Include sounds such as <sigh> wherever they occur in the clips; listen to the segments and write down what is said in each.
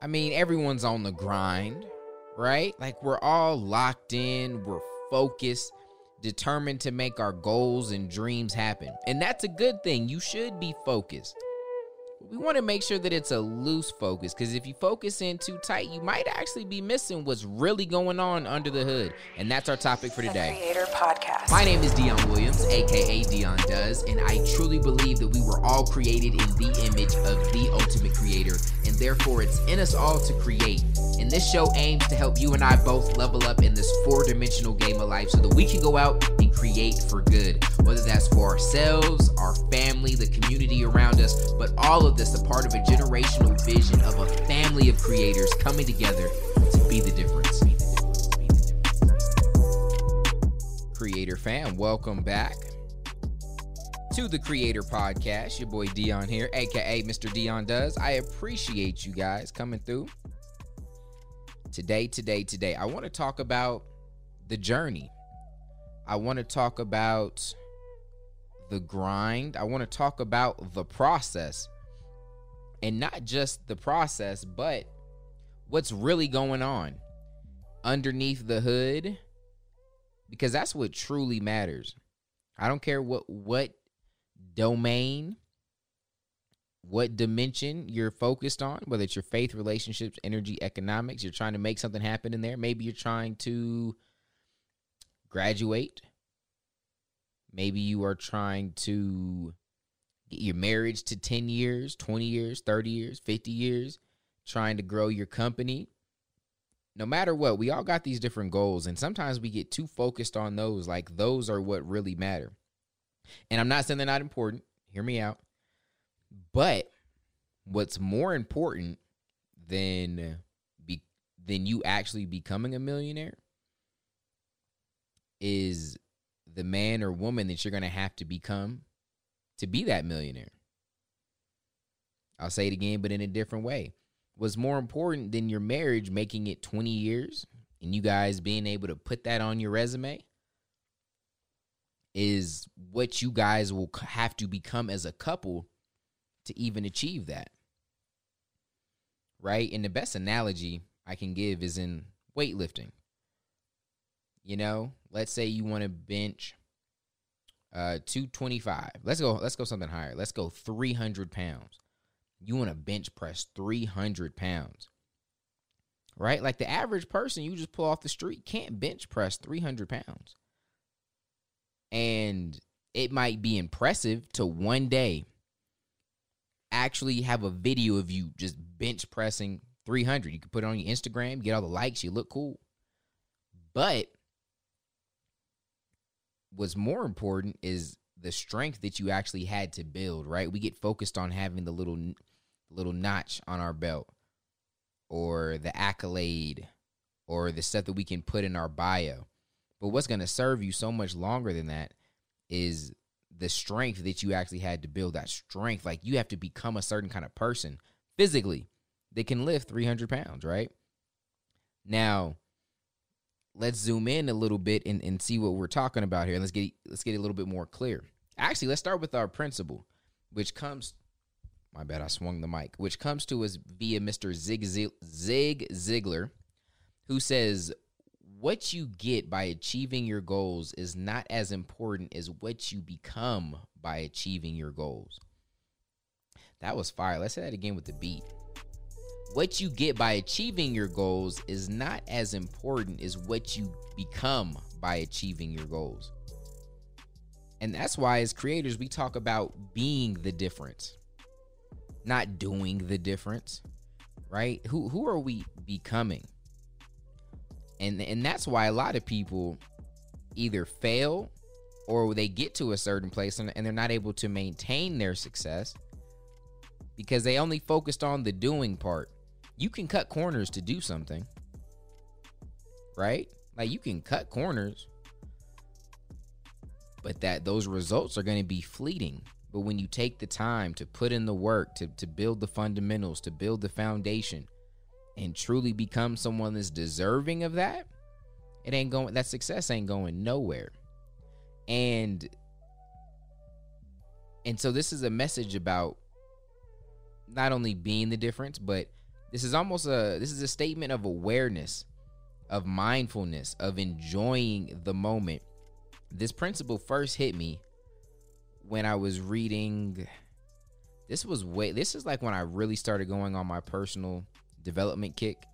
I mean, everyone's on the grind, right? Like we're all locked in, we're focused, determined to make our goals and dreams happen. And that's a good thing. You should be focused we want to make sure that it's a loose focus because if you focus in too tight, you might actually be missing what's really going on under the hood. And that's our topic for today. The Creator Podcast. My name is Dion Williams, aka Dion Does, and I truly believe that we were all created in the image of the ultimate creator, therefore it's in us all to create. And this show aims to help you and I both level up in this four dimensional game of life so that we can go out and create for good, whether that's for ourselves, our family, the community around us, but all of this a part of a generational vision of a family of creators coming together to be the difference. Creator fam, welcome back to the Creator Podcast. Your boy Dion here, aka Mr. Dion Does. I appreciate you guys coming through. Today, today, today, I want to talk about the journey. I want to talk about the grind. I want to talk about the process. And not just the process, but what's really going on underneath the hood because that's what truly matters. I don't care what what domain what dimension you're focused on, whether it's your faith, relationships, energy, economics, you're trying to make something happen in there. Maybe you're trying to graduate. Maybe you are trying to get your marriage to 10 years, 20 years, 30 years, 50 years, trying to grow your company. No matter what, we all got these different goals, and sometimes we get too focused on those, like those are what really matter. And I'm not saying they're not important. Hear me out but what's more important than be than you actually becoming a millionaire is the man or woman that you're going to have to become to be that millionaire. I'll say it again, but in a different way. What's more important than your marriage making it 20 years and you guys being able to put that on your resume is what you guys will have to become as a couple to even achieve that. Right? And the best analogy I can give is in weightlifting. You know, let's say you want to bench uh 225. Let's go let's go something higher. Let's go 300 pounds. You want to bench press 300 pounds. Right? Like the average person you just pull off the street can't bench press 300 pounds. And it might be impressive to one day actually have a video of you just bench pressing 300. You can put it on your Instagram, get all the likes, you look cool. But what's more important is the strength that you actually had to build, right? We get focused on having the little little notch on our belt or the accolade or the stuff that we can put in our bio. But what's going to serve you so much longer than that is the strength that you actually had to build that strength. Like you have to become a certain kind of person physically that can lift 300 pounds, right? Now, let's zoom in a little bit and, and see what we're talking about here. Let's get let's get a little bit more clear. Actually, let's start with our principle, which comes. My bad, I swung the mic. Which comes to us via Mr. Zig Zig Ziglar, who says what you get by achieving your goals is not as important as what you become by achieving your goals. That was fire. Let's say that again with the beat. What you get by achieving your goals is not as important as what you become by achieving your goals. And that's why, as creators, we talk about being the difference, not doing the difference, right? Who, who are we becoming? And and that's why a lot of people either fail or they get to a certain place and, and they're not able to maintain their success because they only focused on the doing part. You can cut corners to do something. Right? Like you can cut corners. But that those results are going to be fleeting. But when you take the time to put in the work to, to build the fundamentals, to build the foundation, and truly become someone that's deserving of that, it ain't going that success ain't going nowhere. And and so this is a message about not only being the difference, but this is almost a this is a statement of awareness, of mindfulness, of enjoying the moment. This principle first hit me when I was reading this was way this is like when I really started going on my personal development kick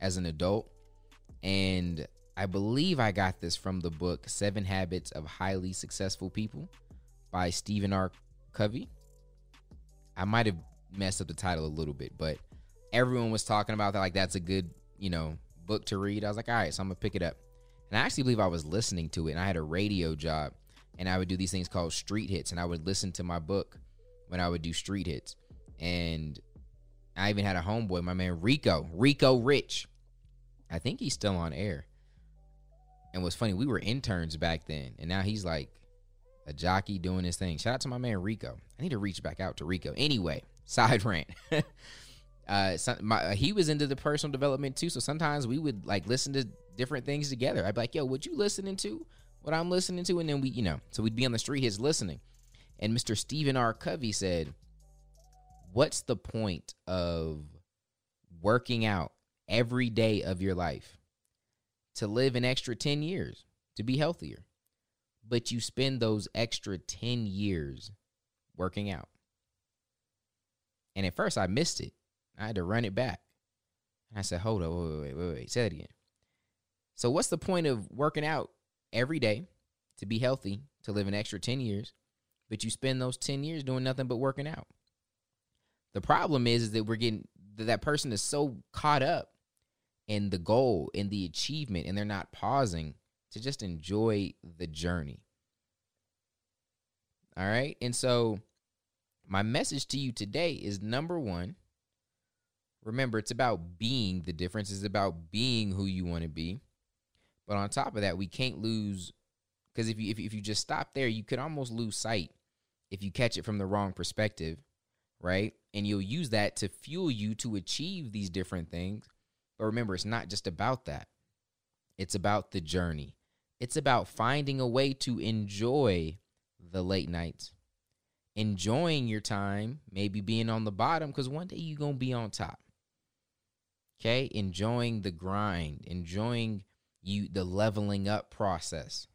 as an adult and I believe I got this from the book Seven Habits of Highly Successful People by Stephen R. Covey. I might have messed up the title a little bit, but everyone was talking about that. Like, that's a good, you know, book to read. I was like, all right, so I'm going to pick it up. And I actually believe I was listening to it, and I had a radio job, and I would do these things called street hits, and I would listen to my book when I would do street hits. And I even had a homeboy, my man Rico, Rico Rich. I think he's still on air. And what's funny, we were interns back then, and now he's like a jockey doing his thing. Shout out to my man Rico. I need to reach back out to Rico. Anyway, <laughs> side rant. <laughs> uh, some, my, he was into the personal development too, so sometimes we would like listen to different things together. I'd be like, "Yo, what you listening to? What I'm listening to?" And then we, you know, so we'd be on the street, his listening. And Mr. Stephen R. Covey said, "What's the point of working out every day of your life?" to live an extra 10 years to be healthier. But you spend those extra 10 years working out. And at first I missed it. I had to run it back. And I said, hold up, wait, wait, wait, wait, say it again. So what's the point of working out every day to be healthy, to live an extra 10 years, but you spend those 10 years doing nothing but working out? The problem is, is that we're getting that, person is so caught up in the goal and the achievement and they're not pausing to just enjoy the journey. All right? And so my message to you today is number 1, remember it's about being the difference is about being who you want to be. But on top of that, we can't lose because if you if, if you just stop there, you could almost lose sight if you catch it from the wrong perspective, right? And you'll use that to fuel you to achieve these different things but remember, it's not just about that, it's about the journey. It's about finding a way to enjoy the late nights, enjoying your time, maybe being on the bottom, because one day you're going to be on top. Okay? Enjoying the grind, enjoying you the leveling up process.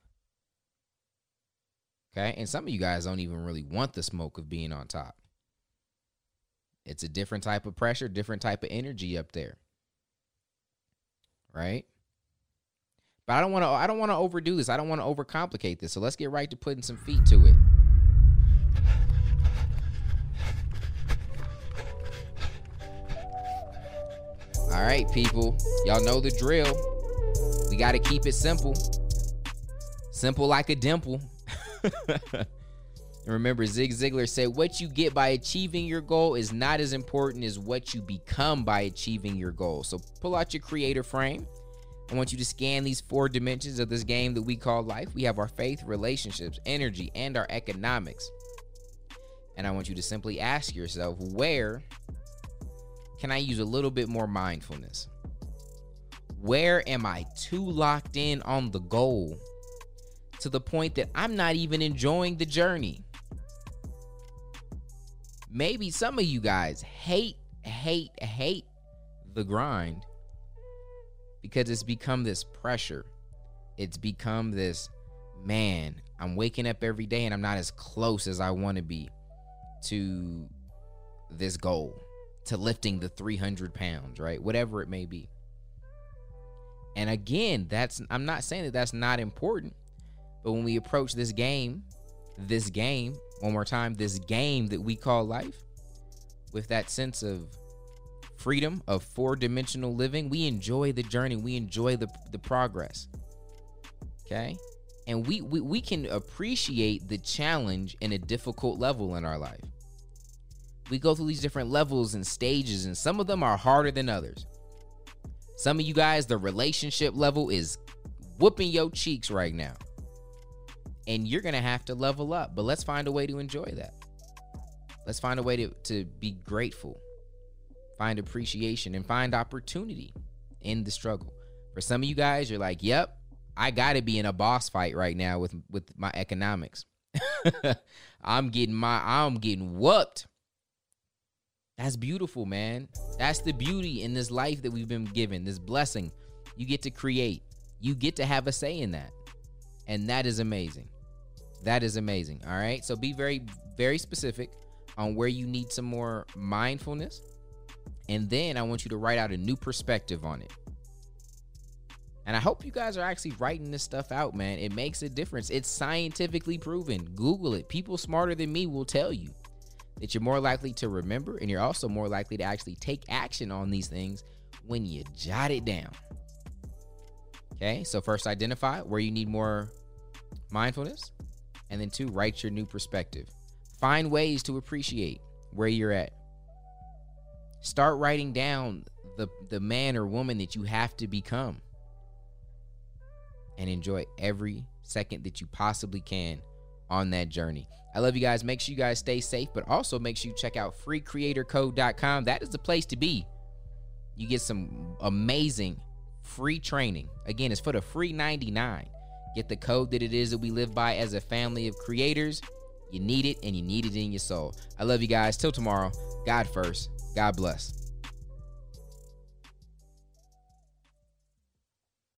Okay? And some of you guys don't even really want the smoke of being on top. It's a different type of pressure, different type of energy up there right? But I don't want to I don't want to overdo this. I don't want to overcomplicate this. So let's get right to putting some feet to it. All right, people. Y'all know the drill. We got to keep it simple. Simple like a dimple. <laughs> And remember, Zig Ziglar said, What you get by achieving your goal is not as important as what you become by achieving your goal. So pull out your creator frame. I want you to scan these four dimensions of this game that we call life. We have our faith, relationships, energy, and our economics. And I want you to simply ask yourself, Where can I use a little bit more mindfulness? Where am I too locked in on the goal to the point that I'm not even enjoying the journey? Maybe some of you guys hate, hate, hate the grind because it's become this pressure. It's become this, man, I'm waking up every day and I'm not as close as I want to be to this goal, to lifting the 300 pounds, right? Whatever it may be. And again, that's, I'm not saying that that's not important, but when we approach this game, this game one more time, this game that we call life, with that sense of freedom of four dimensional living, we enjoy the journey, we enjoy the, the progress. Okay? And we, we, we can appreciate the challenge in a difficult level in our life. We go through these different levels and stages, and some of them are harder than others. Some of you guys, the relationship level is whooping your cheeks right now and you're gonna have to level up. But let's find a way to enjoy that. Let's find a way to, to be grateful, find appreciation, and find opportunity in the struggle. For some of you guys, you're like, yep, I gotta be in a boss fight right now with with my economics. <laughs> I'm getting my I'm getting whooped. That's beautiful, man. That's the beauty in this life that we've been given, this blessing. You get to create, you get to have a say in that. And that is amazing. That is amazing. All right. So be very, very specific on where you need some more mindfulness. And then I want you to write out a new perspective on it. And I hope you guys are actually writing this stuff out, man. It makes a difference. It's scientifically proven. Google it. People smarter than me will tell you that you're more likely to remember and you're also more likely to actually take action on these things when you jot it down. Okay, so first identify where you need more mindfulness, and then two, write your new perspective. Find ways to appreciate where you're at. Start writing down the, the man or woman that you have to become and enjoy every second that you possibly can on that journey. I love you guys. Make sure you guys stay safe, but also make sure you check out freecreatorcode.com. That is the place to be. You get some amazing free training. Again, it's for the free 99. Get the code that it is that we live by as a family of creators. You need it and you need it in your soul. I love you guys. Till tomorrow, God first. God bless.